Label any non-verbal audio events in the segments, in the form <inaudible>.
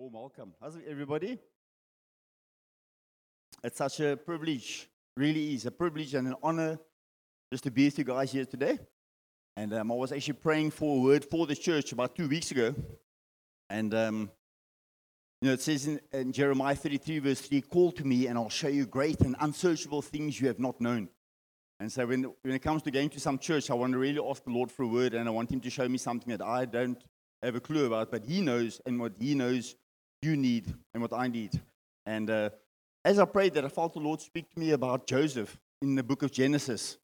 warm welcome. How's it, everybody? It's such a privilege, really is a privilege and an honor just to be with you guys here today. And um, I was actually praying for a word for the church about two weeks ago. And, um, you know, it says in, in Jeremiah 33, verse 3 Call to me, and I'll show you great and unsearchable things you have not known. And so when, when it comes to going to some church, I want to really ask the Lord for a word, and I want Him to show me something that I don't have a clue about, but He knows, and what He knows you need and what I need. And uh, as I prayed that, I felt the Lord speak to me about Joseph in the book of Genesis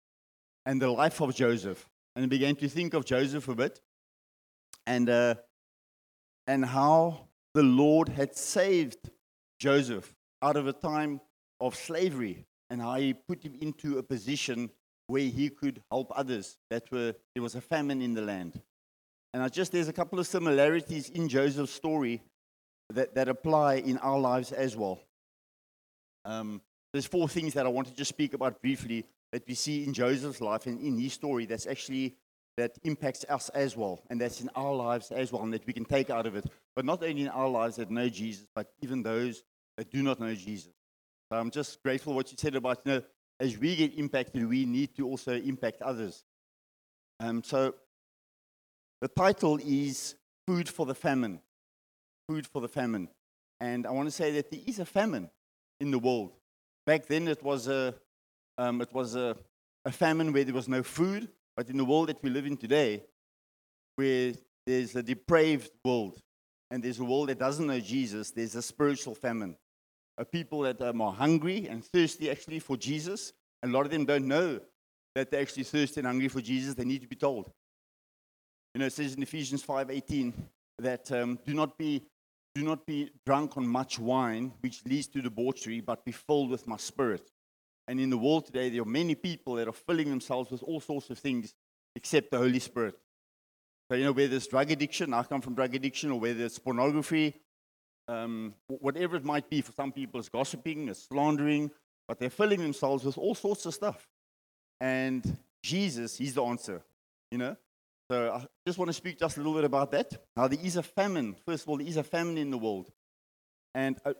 and the life of Joseph. And I began to think of Joseph a bit and, uh, and how the Lord had saved Joseph out of a time of slavery and how he put him into a position where he could help others that were there was a famine in the land. And I just there's a couple of similarities in Joseph's story that, that apply in our lives as well. Um, there's four things that I want to just speak about briefly that we see in Joseph's life and in his story that's actually that impacts us as well, and that's in our lives as well, and that we can take out of it. But not only in our lives that know Jesus, but even those that do not know Jesus. So I'm just grateful what you said about you know, as we get impacted, we need to also impact others. Um, so the title is Food for the Famine. Food for the Famine. And I want to say that there is a famine in the world. Back then, it was a, um, it was a, a famine where there was no food, but in the world that we live in today, where there's a depraved world and there's a world that doesn't know Jesus, there's a spiritual famine. A people that um, are hungry and thirsty actually for Jesus. A lot of them don't know that they're actually thirsty and hungry for Jesus. They need to be told. You know, it says in Ephesians 5:18 that um, do not be do not be drunk on much wine, which leads to debauchery, but be filled with my spirit. And in the world today, there are many people that are filling themselves with all sorts of things except the Holy Spirit. So, you know, whether it's drug addiction, I come from drug addiction, or whether it's pornography, um, whatever it might be, for some people it's gossiping, it's slandering, but they're filling themselves with all sorts of stuff. And Jesus, He's the answer, you know? So I just want to speak just a little bit about that. Now, there is a famine. First of all, there is a famine in the world. And I,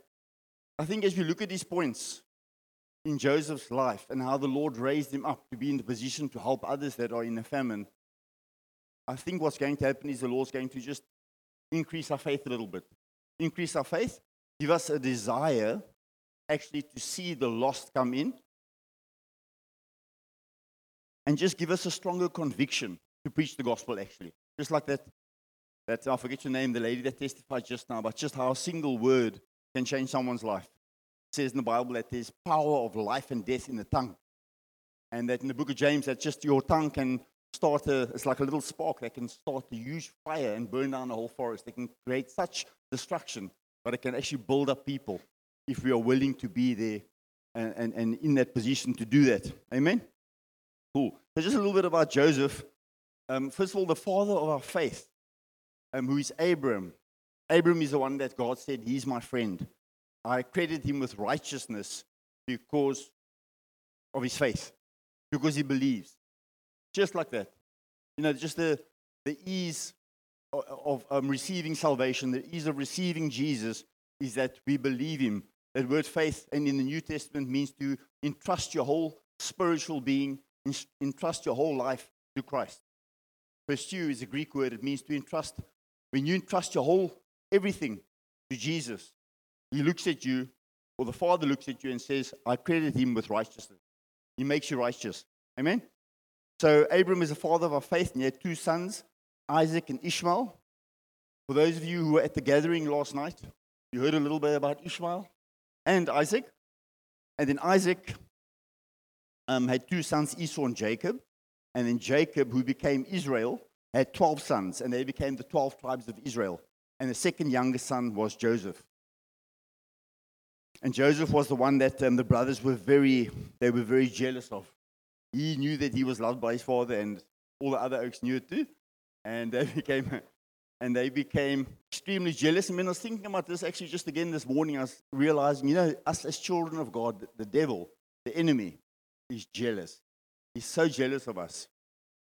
I think as we look at these points in Joseph's life and how the Lord raised him up to be in the position to help others that are in a famine, I think what's going to happen is the Lord's going to just increase our faith a little bit. Increase our faith, give us a desire actually to see the lost come in, and just give us a stronger conviction to preach the gospel, actually. Just like that, that I forget your name, the lady that testified just now, but just how a single word can change someone's life. It says in the Bible that there's power of life and death in the tongue. And that in the book of James, that just your tongue can start a, it's like a little spark that can start a huge fire and burn down a whole forest. It can create such destruction, but it can actually build up people if we are willing to be there and, and, and in that position to do that. Amen? Cool. So just a little bit about Joseph. Um, first of all, the father of our faith, um, who is Abram. Abram is the one that God said, He's my friend. I credit him with righteousness because of his faith, because he believes. Just like that. You know, just the, the ease of, of um, receiving salvation, the ease of receiving Jesus is that we believe him. That word faith, and in the New Testament, means to entrust your whole spiritual being, entrust your whole life to Christ. Pisteuo is a Greek word. It means to entrust. When you entrust your whole everything to Jesus, He looks at you, or the Father looks at you and says, I credit him with righteousness. He makes you righteous. Amen? So Abram is the father of our faith, and he had two sons, Isaac and Ishmael. For those of you who were at the gathering last night, you heard a little bit about Ishmael and Isaac. And then Isaac um, had two sons, Esau and Jacob. And then Jacob, who became Israel, had 12 sons, and they became the 12 tribes of Israel. And the second youngest son was Joseph. And Joseph was the one that um, the brothers were very, they were very jealous of. He knew that he was loved by his father, and all the other oaks knew it too. And they <laughs> became, and they became extremely jealous. I mean, I was thinking about this actually just again this morning. I was realizing, you know, us as children of God, the devil, the enemy, is jealous. He's so jealous of us.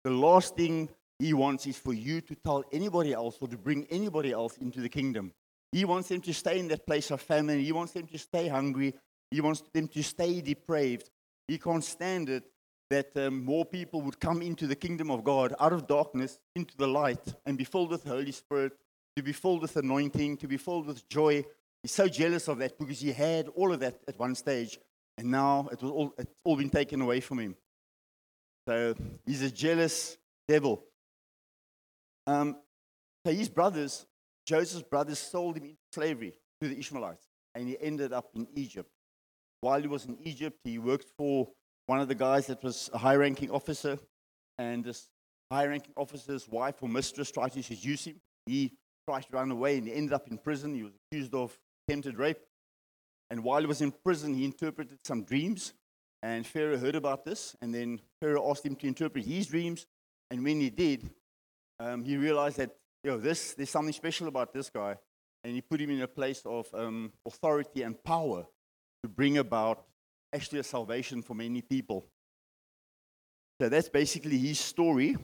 The last thing he wants is for you to tell anybody else or to bring anybody else into the kingdom. He wants them to stay in that place of famine. He wants them to stay hungry. He wants them to stay depraved. He can't stand it that um, more people would come into the kingdom of God out of darkness into the light and be filled with the Holy Spirit, to be filled with anointing, to be filled with joy. He's so jealous of that because he had all of that at one stage, and now it was all, it's all been taken away from him. So he's a jealous devil. Um, so his brothers, Joseph's brothers, sold him into slavery to the Ishmaelites, and he ended up in Egypt. While he was in Egypt, he worked for one of the guys that was a high ranking officer, and this high ranking officer's wife or mistress tried to seduce him. He tried to run away and he ended up in prison. He was accused of attempted rape. And while he was in prison, he interpreted some dreams. And Pharaoh heard about this. And then Pharaoh asked him to interpret his dreams. And when he did, um, he realized that, yo, this, there's something special about this guy. And he put him in a place of um, authority and power to bring about actually a salvation for many people. So that's basically his story.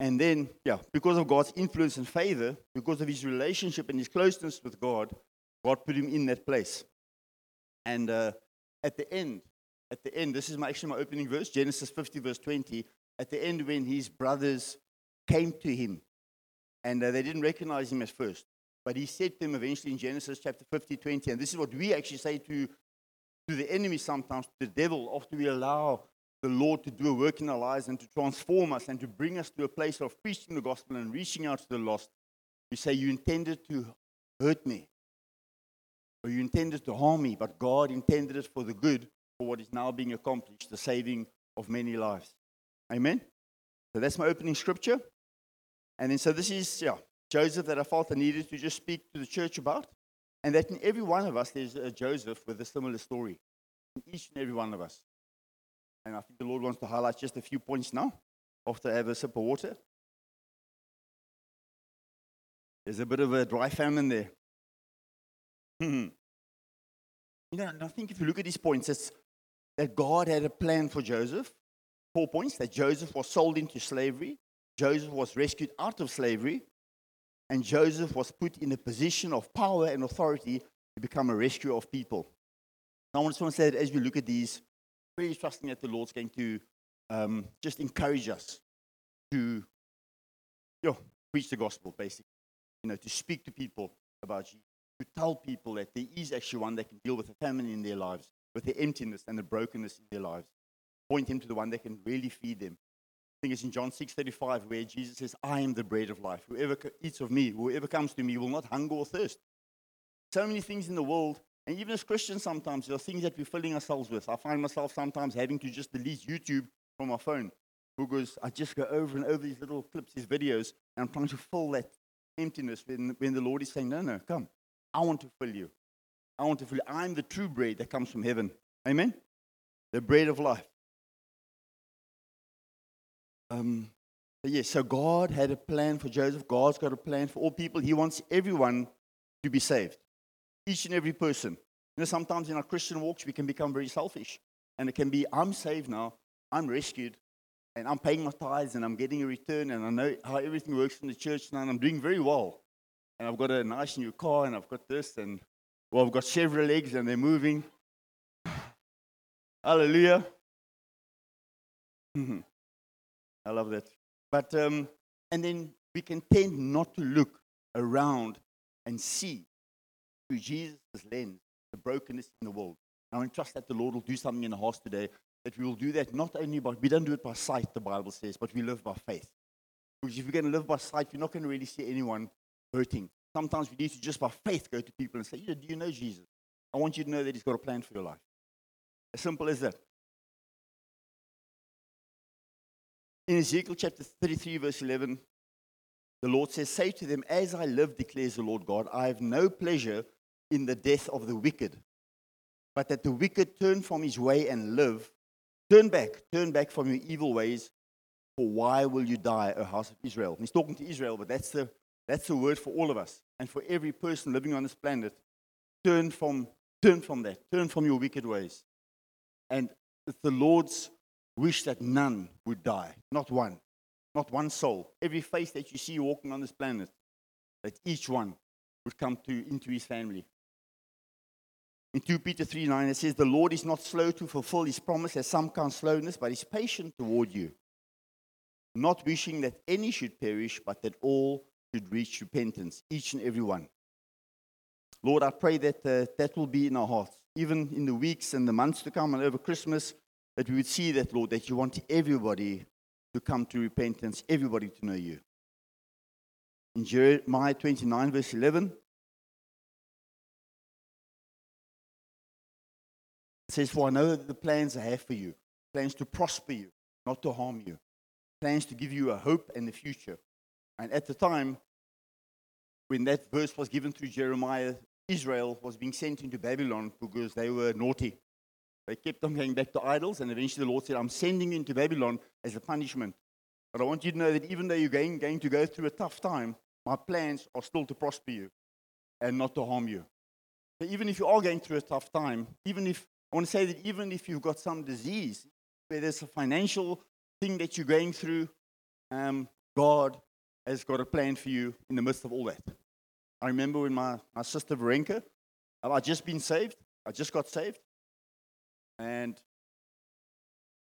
And then, yeah, because of God's influence and favor, because of his relationship and his closeness with God, God put him in that place. And uh, at the end, at the end, this is my, actually my opening verse, Genesis 50, verse 20. At the end, when his brothers came to him, and uh, they didn't recognize him at first, but he said to them eventually in Genesis chapter 50, 20, and this is what we actually say to, to the enemy sometimes, to the devil, after we allow the Lord to do a work in our lives and to transform us and to bring us to a place of preaching the gospel and reaching out to the lost. We say, You intended to hurt me, or you intended to harm me, but God intended it for the good, for what is now being accomplished, the saving of many lives. Amen? So that's my opening scripture. And then, so this is, yeah, Joseph that I felt I needed to just speak to the church about. And that in every one of us, there's a Joseph with a similar story. In each and every one of us. And I think the Lord wants to highlight just a few points now after I have a sip of water. There's a bit of a dry famine there. Hmm. you know, and I think if you look at these points, it's that God had a plan for Joseph. Four points that Joseph was sold into slavery, Joseph was rescued out of slavery, and Joseph was put in a position of power and authority to become a rescuer of people. Now, I just want to say that as we look at these, really trusting that the Lord's going to um, just encourage us to you know, preach the gospel, basically. You know, to speak to people about Jesus, to tell people that there is actually one that can deal with the famine in their lives, with the emptiness and the brokenness in their lives. Point him to the one that can really feed them. Think it's in John 6:35 where Jesus says, "I am the bread of life. Whoever eats of me, whoever comes to me, will not hunger or thirst." So many things in the world and even as Christians, sometimes there are things that we're filling ourselves with. I find myself sometimes having to just delete YouTube from my phone because I just go over and over these little clips, these videos, and I'm trying to fill that emptiness when, when the Lord is saying, No, no, come. I want to fill you. I want to fill you. I'm the true bread that comes from heaven. Amen? The bread of life. Um, yes, so God had a plan for Joseph. God's got a plan for all people. He wants everyone to be saved each and every person. You know, sometimes in our Christian walks, we can become very selfish. And it can be, I'm saved now, I'm rescued, and I'm paying my tithes, and I'm getting a return, and I know how everything works in the church now, and I'm doing very well. And I've got a nice new car, and I've got this, and well, I've got several legs, and they're moving. <sighs> Hallelujah. <laughs> I love that. But, um, and then we can tend not to look around and see through Jesus' lens, the brokenness in the world. And I trust that the Lord will do something in the hearts today, that we will do that not only by, we don't do it by sight, the Bible says, but we live by faith. Because if we're going to live by sight, you're not going to really see anyone hurting. Sometimes we need to just by faith go to people and say, Do you know Jesus? I want you to know that He's got a plan for your life. As simple as that. In Ezekiel chapter 33, verse 11, the Lord says, Say to them, As I live, declares the Lord God, I have no pleasure in the death of the wicked, but that the wicked turn from his way and live. Turn back, turn back from your evil ways, for why will you die, O house of Israel? He's talking to Israel, but that's the, that's the word for all of us and for every person living on this planet. Turn from, turn from that, turn from your wicked ways. And it's the Lord's wish that none would die, not one, not one soul. Every face that you see walking on this planet, that each one would come to, into his family. In 2 Peter 3 9, it says, The Lord is not slow to fulfill his promise, as some count slowness, but is patient toward you, not wishing that any should perish, but that all should reach repentance, each and every one. Lord, I pray that uh, that will be in our hearts, even in the weeks and the months to come and over Christmas, that we would see that, Lord, that you want everybody to come to repentance, everybody to know you. In Jeremiah 29, verse 11, it says, For I know the plans I have for you, plans to prosper you, not to harm you, plans to give you a hope and a future. And at the time, when that verse was given through Jeremiah, Israel was being sent into Babylon because they were naughty. They kept on going back to idols, and eventually the Lord said, I'm sending you into Babylon as a punishment. But I want you to know that even though you're going, going to go through a tough time, my plans are still to prosper you and not to harm you. So even if you are going through a tough time, even if I want to say that even if you've got some disease, where there's a financial thing that you're going through, um, God has got a plan for you in the midst of all that. I remember when my, my sister Verenka, I'd just been saved. I just got saved. And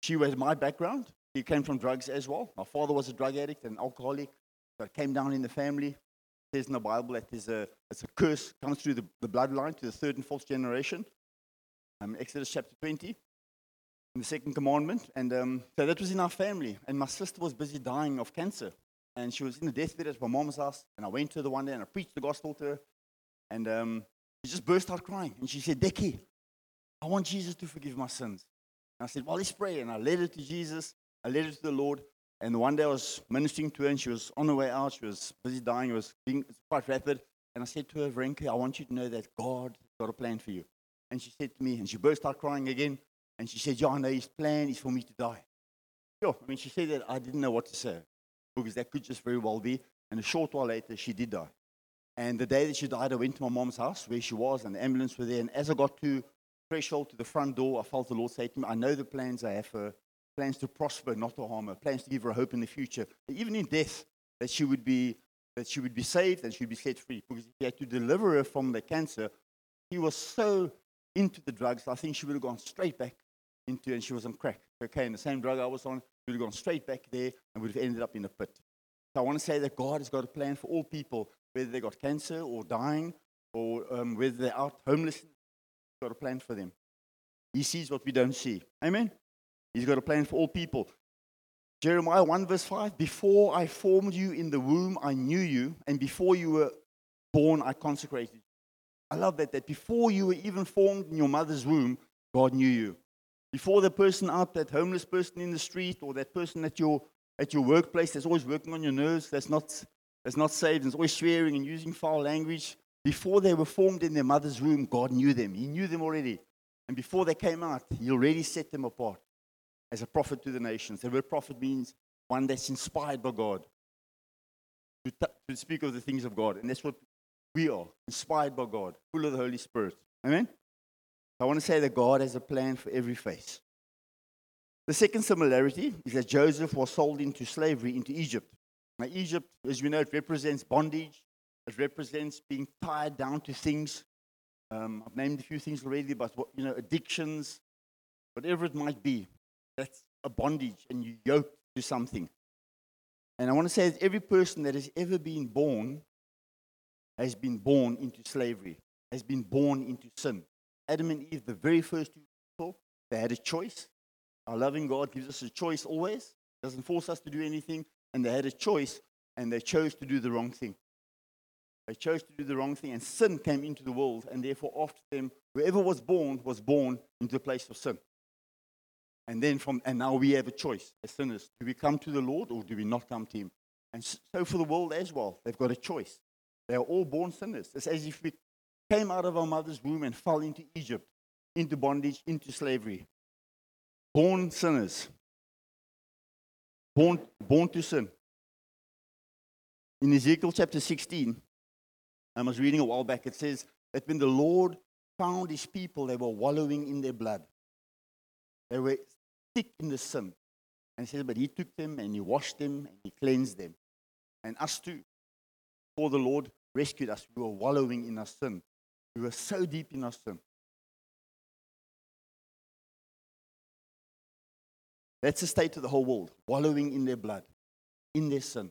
she was my background. She came from drugs as well. My father was a drug addict and alcoholic. So it came down in the family. It says in the Bible that there's a, it's a curse comes through the, the bloodline to the third and fourth generation. Um, Exodus chapter 20, in the second commandment. And um, so that was in our family. And my sister was busy dying of cancer. And she was in the deathbed at my mom's house. And I went to her the one day and I preached the gospel to her. And um, she just burst out crying. And she said, Decky, I want Jesus to forgive my sins. And I said, Well, let's pray. And I led her to Jesus. I led her to the Lord. And one day I was ministering to her, and she was on her way out. She was busy dying. It was being quite rapid. And I said to her, Verenka, I want you to know that God has got a plan for you. And she said to me, and she burst out crying again. And she said, Yeah, I know his plan is for me to die. Sure. I mean, she said that I didn't know what to say because that could just very well be. And a short while later, she did die. And the day that she died, I went to my mom's house where she was, and the ambulance were there. And as I got to threshold to the front door, I felt the Lord say to me, I know the plans I have for her, plans to prosper, not to harm her, plans to give her hope in the future, even in death, that she would be that she would be saved and she would be set free. Because if he had to deliver her from the cancer, he was so into the drugs, I think she would have gone straight back into, and she was on crack, cocaine, the same drug I was on, she would have gone straight back there and would have ended up in a pit. So I want to say that God has got a plan for all people, whether they got cancer or dying, or um, whether they're out homeless, got a plan for them. He sees what we don't see. Amen? He's got a plan for all people. Jeremiah 1 verse 5 Before I formed you in the womb, I knew you, and before you were born, I consecrated you. I love that, that before you were even formed in your mother's womb, God knew you. Before the person out, that homeless person in the street, or that person at your, at your workplace that's always working on your nerves, that's not, that's not saved, and is always swearing and using foul language, before they were formed in their mother's womb, God knew them. He knew them already. And before they came out, He already set them apart as a prophet to the nations. The word prophet means one that's inspired by God to, t- to speak of the things of God. And that's what we are inspired by God, full of the Holy Spirit. Amen? I want to say that God has a plan for every face. The second similarity is that Joseph was sold into slavery into Egypt. Now, Egypt, as we know, it represents bondage, it represents being tied down to things. Um, I've named a few things already, but what, you know, addictions, whatever it might be. That's a bondage, and you yoke to something. And I want to say that every person that has ever been born has been born into slavery, has been born into sin. Adam and Eve, the very first two people, they had a choice. Our loving God gives us a choice always, doesn't force us to do anything, and they had a choice, and they chose to do the wrong thing. They chose to do the wrong thing, and sin came into the world, and therefore, after them, whoever was born was born into the place of sin. And then from, and now we have a choice as sinners. Do we come to the Lord or do we not come to Him? And so for the world as well, they've got a choice. They are all born sinners. It's as if we came out of our mother's womb and fell into Egypt, into bondage, into slavery. Born sinners. Born, born to sin. In Ezekiel chapter 16, I was reading a while back, it says that when the Lord found his people, they were wallowing in their blood. They were thick in the sin. And he says, but he took them and he washed them and he cleansed them. And us too. For the Lord rescued us. We were wallowing in our sin. We were so deep in our sin. That's the state of the whole world, wallowing in their blood, in their sin,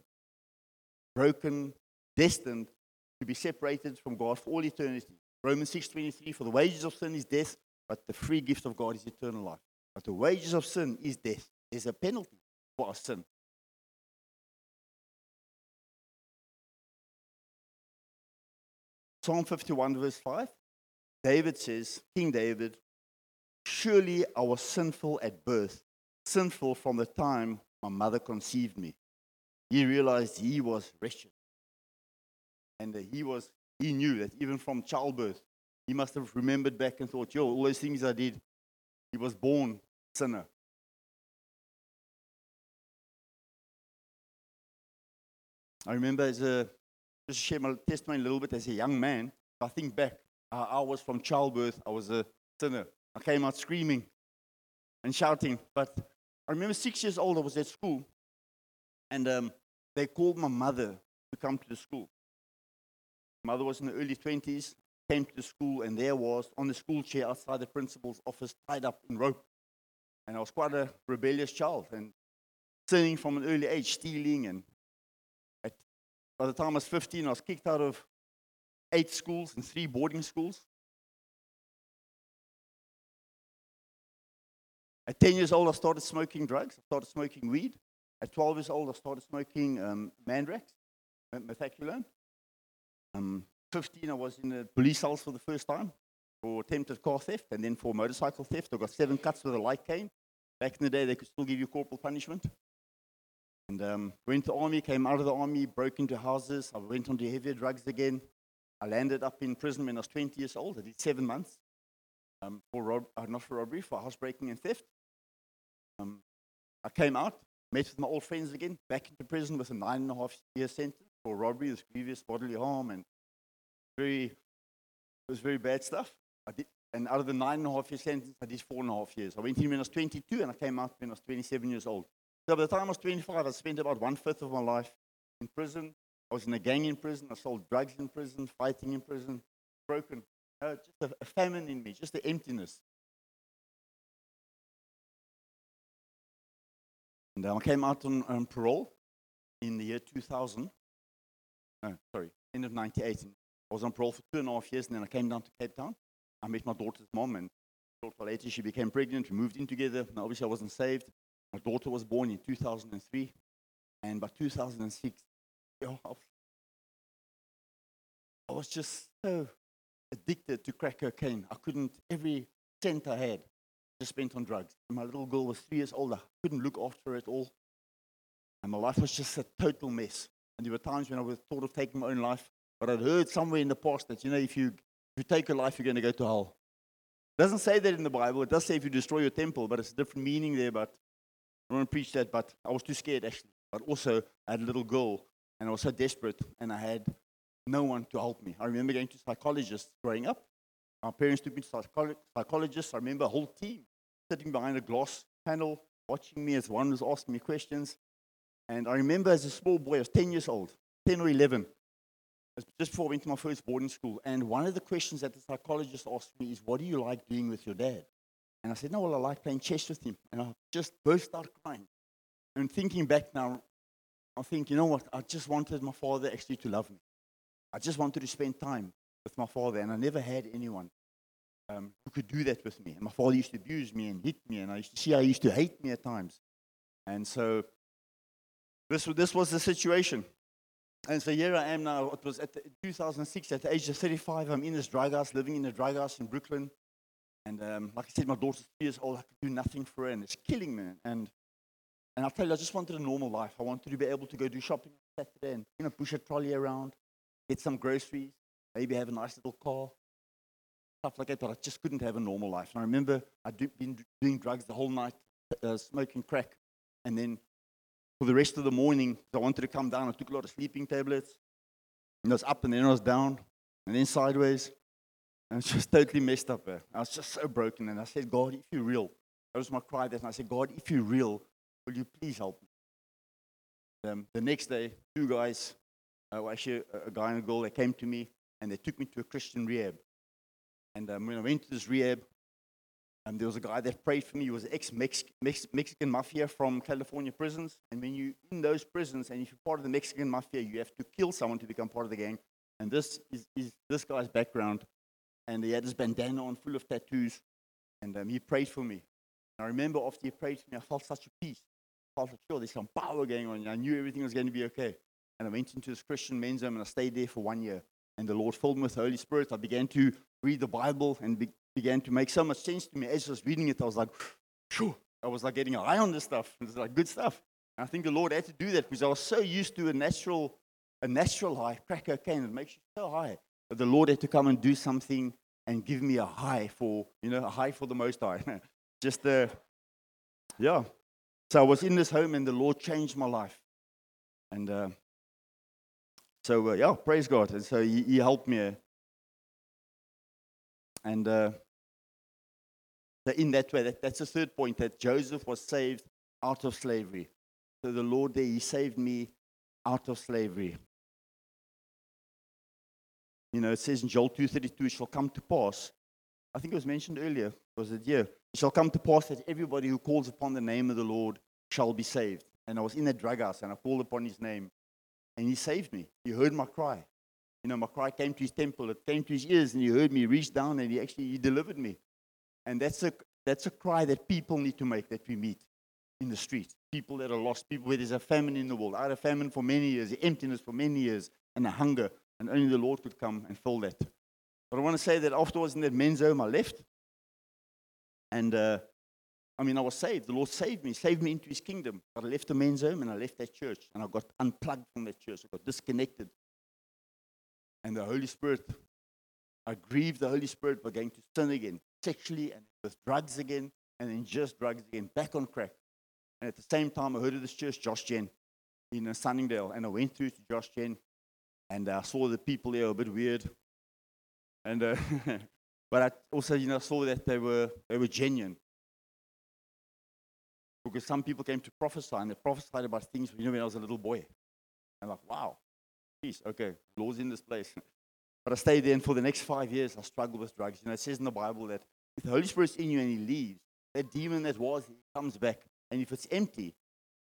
broken, destined to be separated from God for all eternity. Romans 6:23 for the wages of sin is death, but the free gift of God is eternal life. But the wages of sin is death. There's a penalty for our sin. Psalm 51 verse 5 David says, King David, surely I was sinful at birth, sinful from the time my mother conceived me. He realized he was wretched. And he was he knew that even from childbirth, he must have remembered back and thought, yo, all those things I did, he was born sinner. I remember as a just to share my testimony a little bit as a young man. I think back, uh, I was from childbirth, I was a sinner. I came out screaming and shouting. But I remember six years old, I was at school, and um, they called my mother to come to the school. Mother was in the early 20s, came to school, and there was on the school chair outside the principal's office, tied up in rope. And I was quite a rebellious child and sinning from an early age, stealing. And at, by the time I was 15, I was kicked out of eight schools and three boarding schools. At 10 years old, I started smoking drugs. I started smoking weed. At 12 years old, I started smoking um, Mandrax, methaqualone. Um, 15, I was in a police house for the first time for attempted car theft and then for motorcycle theft. I got seven cuts with a light cane. Back in the day, they could still give you corporal punishment. And um, went to army, came out of the army, broke into houses. I went onto heavier drugs again. I landed up in prison when I was 20 years old. I did seven months um, for rob- uh, not for robbery, for housebreaking and theft. Um, I came out, met with my old friends again, back into prison with a nine and a half year sentence for robbery with grievous bodily harm and very, it was very bad stuff. I did, and out of the nine and a half year sentence, I did four and a half years. I went in when I was 22 and I came out when I was 27 years old. So by the time I was 25, I spent about one fifth of my life in prison. I was in a gang in prison. I sold drugs in prison, fighting in prison, broken. Uh, just a, a famine in me, just the emptiness. And um, I came out on, on parole in the year 2000. No, sorry, end of 98. I was on parole for two and a half years, and then I came down to Cape Town. I met my daughter's mom, and short while later she became pregnant. We moved in together. Now, obviously, I wasn't saved. My daughter was born in 2003, and by 2006, you know, I was just so addicted to crack cocaine. I couldn't, every cent I had, just spent on drugs. And my little girl was three years old. I couldn't look after her at all. And my life was just a total mess. And there were times when I was thought of taking my own life, but I'd heard somewhere in the past that, you know, if you, if you take a life, you're going to go to hell. It doesn't say that in the Bible. It does say if you destroy your temple, but it's a different meaning there. But I don't want to preach that, but I was too scared actually. But also, I had a little girl, and I was so desperate, and I had no one to help me. I remember going to psychologists growing up. My parents took me to psycholo- psychologists. I remember a whole team sitting behind a glass panel watching me as one was asking me questions. And I remember as a small boy, I was 10 years old, 10 or 11, just before I went to my first boarding school. And one of the questions that the psychologist asked me is, What do you like doing with your dad? And I said, No, well, I like playing chess with him. And I just burst out crying. And thinking back now, I think, you know what? I just wanted my father actually to love me. I just wanted to spend time with my father, and I never had anyone um, who could do that with me. And my father used to abuse me and hit me, and I used to see I used to hate me at times. And so this, this was the situation. And so here I am now. It was at the, 2006, at the age of 35. I'm in this drug house, living in a drug house in Brooklyn. And um, like I said, my daughter's three years old. I could do nothing for her, and it's killing me. And and I'll tell you, I just wanted a normal life. I wanted to be able to go do shopping on Saturday and you know push a trolley around, get some groceries, maybe have a nice little car, stuff like that. But I just couldn't have a normal life. And I remember I'd been doing drugs the whole night, uh, smoking crack, and then for the rest of the morning, I wanted to come down. I took a lot of sleeping tablets, and I was up and then I was down, and then sideways. And it's just totally messed up. Eh? I was just so broken. And I said, God, if you're real, that was my cry. That I said, God, if you're real, will you please help me? Um, the next day, two guys uh, well, actually a, guy and a girl that came to me and they took me to a Christian rehab. And um, when I went to this rehab, um, there was a guy that prayed for me. He was ex Mexican mafia from California prisons. And when you're in those prisons and if you're part of the Mexican mafia, you have to kill someone to become part of the gang. And this is, is this guy's background. And he had his bandana on full of tattoos. And um, he prayed for me. And I remember after he prayed for me, I felt such a peace. I felt like, sure, there's some power going on. I knew everything was going to be okay. And I went into this Christian men's home and I stayed there for one year. And the Lord filled me with the Holy Spirit. I began to read the Bible and be, began to make so much sense to me. As I was reading it, I was like, Phew. I was like getting a high on this stuff. It's like good stuff. And I think the Lord had to do that because I was so used to a natural, a natural high, crack cocaine. It makes you so high. But the Lord had to come and do something and give me a high for, you know, a high for the most high. <laughs> Just uh, yeah. So I was in this home and the Lord changed my life. And uh, so, uh, yeah, praise God. And so he, he helped me. And uh, so in that way, that, that's the third point that Joseph was saved out of slavery. So the Lord there, he saved me out of slavery. You know, it says in Joel 2.32, it shall come to pass. I think it was mentioned earlier, was it? Yeah. It shall come to pass that everybody who calls upon the name of the Lord shall be saved. And I was in a drug house and I called upon his name and he saved me. He heard my cry. You know, my cry came to his temple, it came to his ears, and he heard me, reached down, and he actually he delivered me. And that's a that's a cry that people need to make that we meet in the street. People that are lost, people where there's a famine in the world. I had a famine for many years, emptiness for many years, and a hunger, and only the Lord could come and fill that. But I want to say that afterwards in that men's home, I left. And uh, I mean, I was saved. The Lord saved me, saved me into his kingdom. But I left the men's home and I left that church and I got unplugged from that church. I got disconnected. And the Holy Spirit, I grieved the Holy Spirit by going to sin again, sexually and with drugs again, and then just drugs again, back on crack. And at the same time, I heard of this church, Josh Gen, in uh, Sunningdale. And I went through to Josh Gen, and I saw the people there a bit weird. And uh, <laughs> but I also, you know, saw that they were they were genuine because some people came to prophesy and they prophesied about things you know when I was a little boy. I'm like, wow, peace, okay, Lord's in this place. but I stayed there and for the next five years I struggled with drugs. You know, it says in the Bible that if the Holy Spirit's in you and he leaves, that demon that was, he comes back. And if it's empty,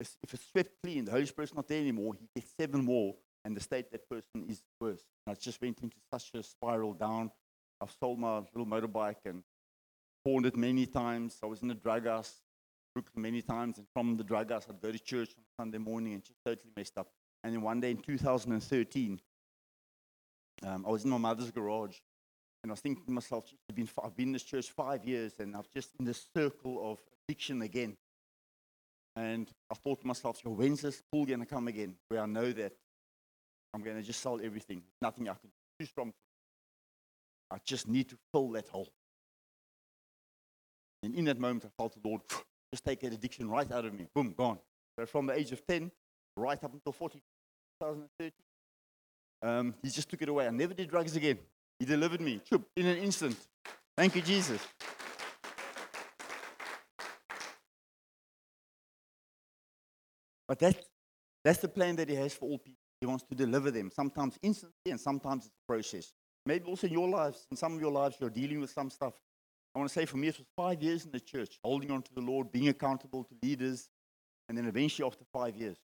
if it's swept clean, the Holy Spirit's not there anymore, he gets seven more, and the state that person is worse. And I just went into such a spiral down. I've sold my little motorbike and pawned it many times. I was in a drug house many times, and from the drug house, I'd go to church on Sunday morning and just totally messed up. And then one day in 2013, um, I was in my mother's garage, and I was thinking to myself, I've been, I've been in this church five years, and I've just in this circle of addiction again. And I thought to myself, when's this pull going to come again, where I know that I'm going to just sell everything, nothing I can do, strong. I just need to fill that hole. And in that moment, I felt the Lord just take that addiction right out of me. Boom, gone. So from the age of 10 right up until 40, 2013, um, he just took it away. I never did drugs again. He delivered me in an instant. Thank you, Jesus. But that, that's the plan that he has for all people. He wants to deliver them, sometimes instantly and sometimes it's a process. Maybe also in your lives, in some of your lives, you're dealing with some stuff I want to say for me, it was five years in the church, holding on to the Lord, being accountable to leaders. And then eventually, after five years,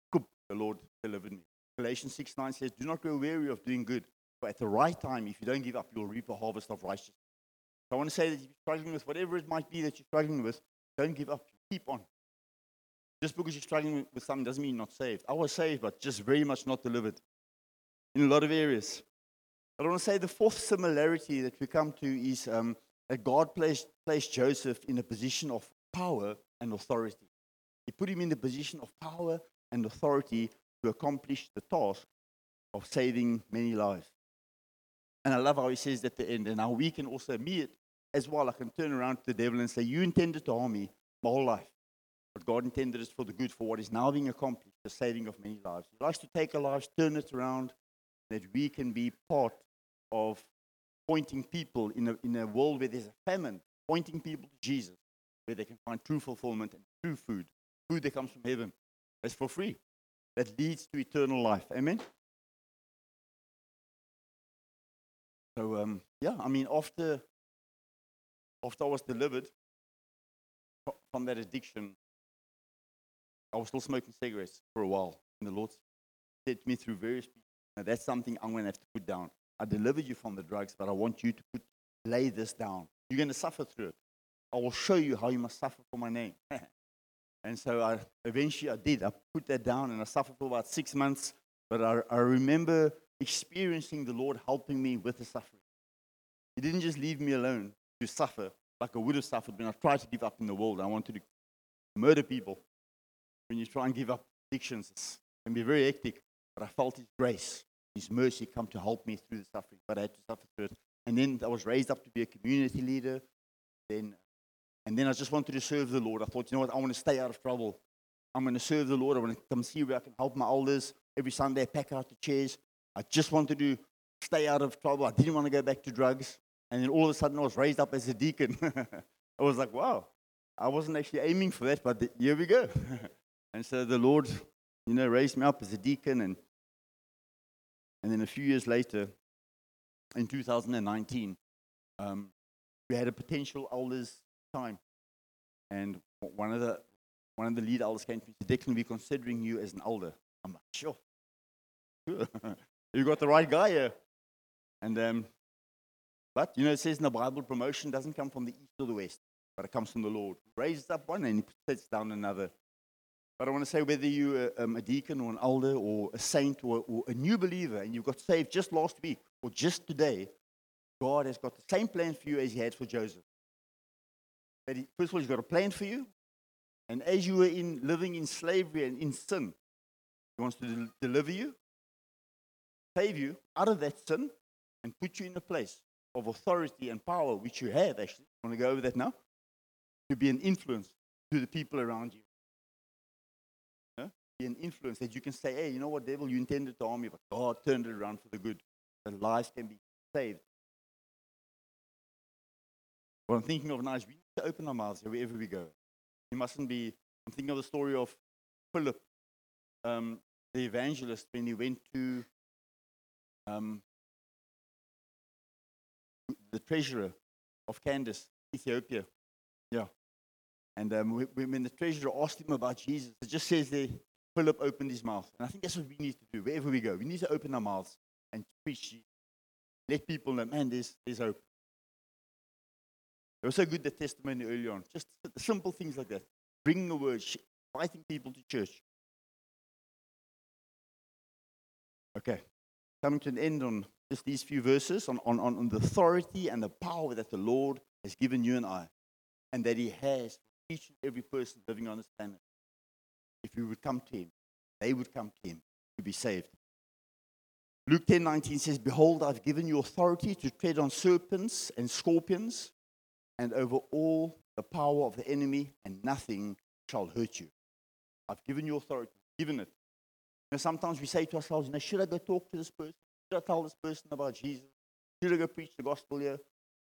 the Lord delivered me. Galatians 6 9 says, Do not grow weary of doing good, but at the right time, if you don't give up, you'll reap a harvest of righteousness. So I want to say that if you're struggling with whatever it might be that you're struggling with, don't give up. Keep on. Just because you're struggling with something doesn't mean you're not saved. I was saved, but just very much not delivered in a lot of areas. I want to say the fourth similarity that we come to is um, that God placed, placed Joseph in a position of power and authority. He put him in the position of power and authority to accomplish the task of saving many lives. And I love how he says at the end, and how we can also, me as well, I can turn around to the devil and say, You intended to harm me my whole life. But God intended it for the good, for what is now being accomplished, the saving of many lives. He likes to take our lives, turn it around, that we can be part of pointing people in a, in a world where there's a famine, pointing people to Jesus, where they can find true fulfillment and true food, food that comes from heaven. That's for free. That leads to eternal life. Amen? So um, yeah, I mean, after after I was delivered from that addiction, I was still smoking cigarettes for a while, and the Lord said to me through various people, "Now that's something I'm going to have to put down. I delivered you from the drugs, but I want you to put lay this down. You're going to suffer through it. I will show you how you must suffer for my name." <laughs> and so I eventually I did. I put that down, and I suffered for about six months. But I, I remember experiencing the Lord helping me with the suffering. He didn't just leave me alone to suffer like I would have suffered when I tried to give up in the world. I wanted to murder people. When you try and give up addictions, it can be very hectic. But I felt His grace, His mercy come to help me through the suffering. But I had to suffer through it. And then I was raised up to be a community leader. Then, and then I just wanted to serve the Lord. I thought, you know what, I want to stay out of trouble. I'm going to serve the Lord. I want to come see where I can help my elders. Every Sunday, pack out the chairs. I just wanted to stay out of trouble. I didn't want to go back to drugs. And then all of a sudden, I was raised up as a deacon. <laughs> I was like, wow, I wasn't actually aiming for that, but th- here we go. <laughs> and so the Lord, you know, raised me up as a deacon. And, and then a few years later, in 2019, um, we had a potential elders time. And one of the one of the lead elders came to me and said, Declan, we're considering you as an elder. I'm like, sure. <laughs> You got the right guy here. And um, but you know, it says in the Bible, promotion doesn't come from the east or the west, but it comes from the Lord. He raises up one and he sets down another. But I want to say whether you're a, um, a deacon or an elder or a saint or, or a new believer and you got saved just last week or just today, God has got the same plan for you as He had for Joseph. That he, first of all, He's got a plan for you, and as you were in living in slavery and in sin, He wants to del- deliver you, save you out of that sin, and put you in a place of authority and power, which you have actually. I Want to go over that now? To be an influence to the people around you. Yeah? Be an influence that you can say, hey, you know what, devil, you intended to harm me, but God turned it around for the good. That lives can be saved. What I'm thinking of now is we to open our mouths wherever we go. We mustn't be. I'm thinking of the story of Philip, um, the evangelist, when he went to um, the treasurer of Candace, Ethiopia. Yeah. And um, wh- wh- when the treasurer asked him about Jesus, it just says there, Philip opened his mouth. And I think that's what we need to do wherever we go. We need to open our mouths and preach Jesus. Let people know, man, there's, there's hope. It was so good, the testimony earlier on. Just simple things like that. Bringing a word, inviting people to church. Okay. Coming to an end on just these few verses on, on, on, the authority and the power that the Lord has given you and I, and that He has for each and every person living on this planet. If we would come to Him, they would come to Him to be saved. Luke 10 19 says, Behold, I've given you authority to tread on serpents and scorpions and over all the power of the enemy, and nothing shall hurt you. I've given you authority, given it. You know, sometimes we say to ourselves, should I go talk to this person? Should I tell this person about Jesus? Should I go preach the gospel here?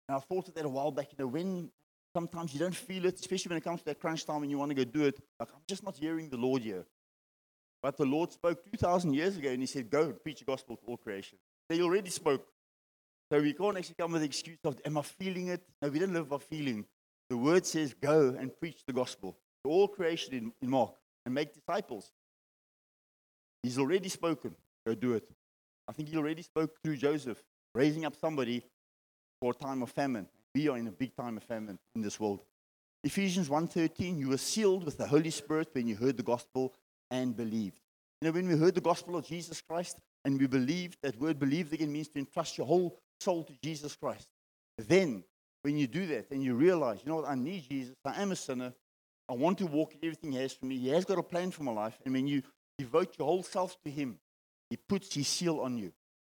And I thought of that a while back, you know, when sometimes you don't feel it, especially when it comes to that crunch time and you want to go do it, like, I'm just not hearing the Lord here. But the Lord spoke 2,000 years ago and He said, Go and preach the gospel to all creation. He already spoke. So we can't actually come with the excuse of, Am I feeling it? No, we don't live by feeling. The word says, Go and preach the gospel to all creation in, in Mark and make disciples. He's already spoken. Go do it. I think He already spoke through Joseph, raising up somebody for a time of famine. We are in a big time of famine in this world. Ephesians 1:13, you were sealed with the Holy Spirit when you heard the gospel and believed. You know, when we heard the gospel of Jesus Christ and we believed, that word believed again means to entrust your whole soul to Jesus Christ. Then, when you do that and you realize, you know what, I need Jesus, I am a sinner, I want to walk in everything He has for me, He has got a plan for my life, and when you devote your whole self to Him, He puts His seal on you,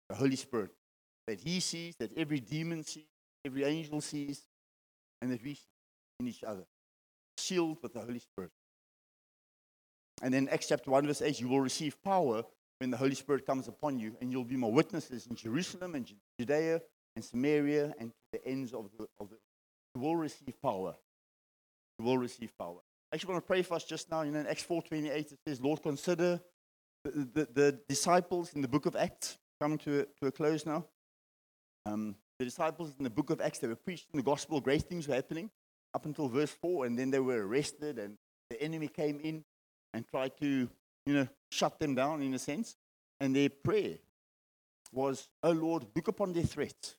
the Holy Spirit, that He sees, that every demon sees, every angel sees, and that we see in each other, sealed with the Holy Spirit. And then Acts chapter 1, verse 8, you will receive power when the Holy Spirit comes upon you, and you'll be my witnesses in Jerusalem and Judea and Samaria and to the ends of the, of the you will receive power. You will receive power. I actually want to pray for us just now. You know, in Acts 4:28, it says, Lord, consider the, the, the disciples in the book of Acts coming to a, to a close now. Um, the disciples in the book of Acts, they were preaching the gospel, great things were happening up until verse 4, and then they were arrested, and the enemy came in and tried to, you know, shut them down in a sense. And their prayer was, Oh Lord, look upon their threats.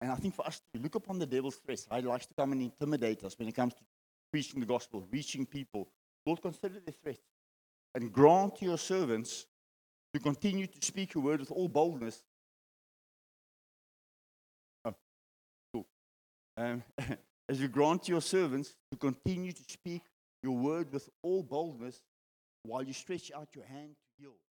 And I think for us to look upon the devil's threats, he likes to come and intimidate us when it comes to preaching the gospel, reaching people. Lord, consider their threats and grant to your servants to continue to speak your word with all boldness. Oh. Um, <laughs> as you grant your servants to continue to speak your word with all boldness while you stretch out your hand to heal.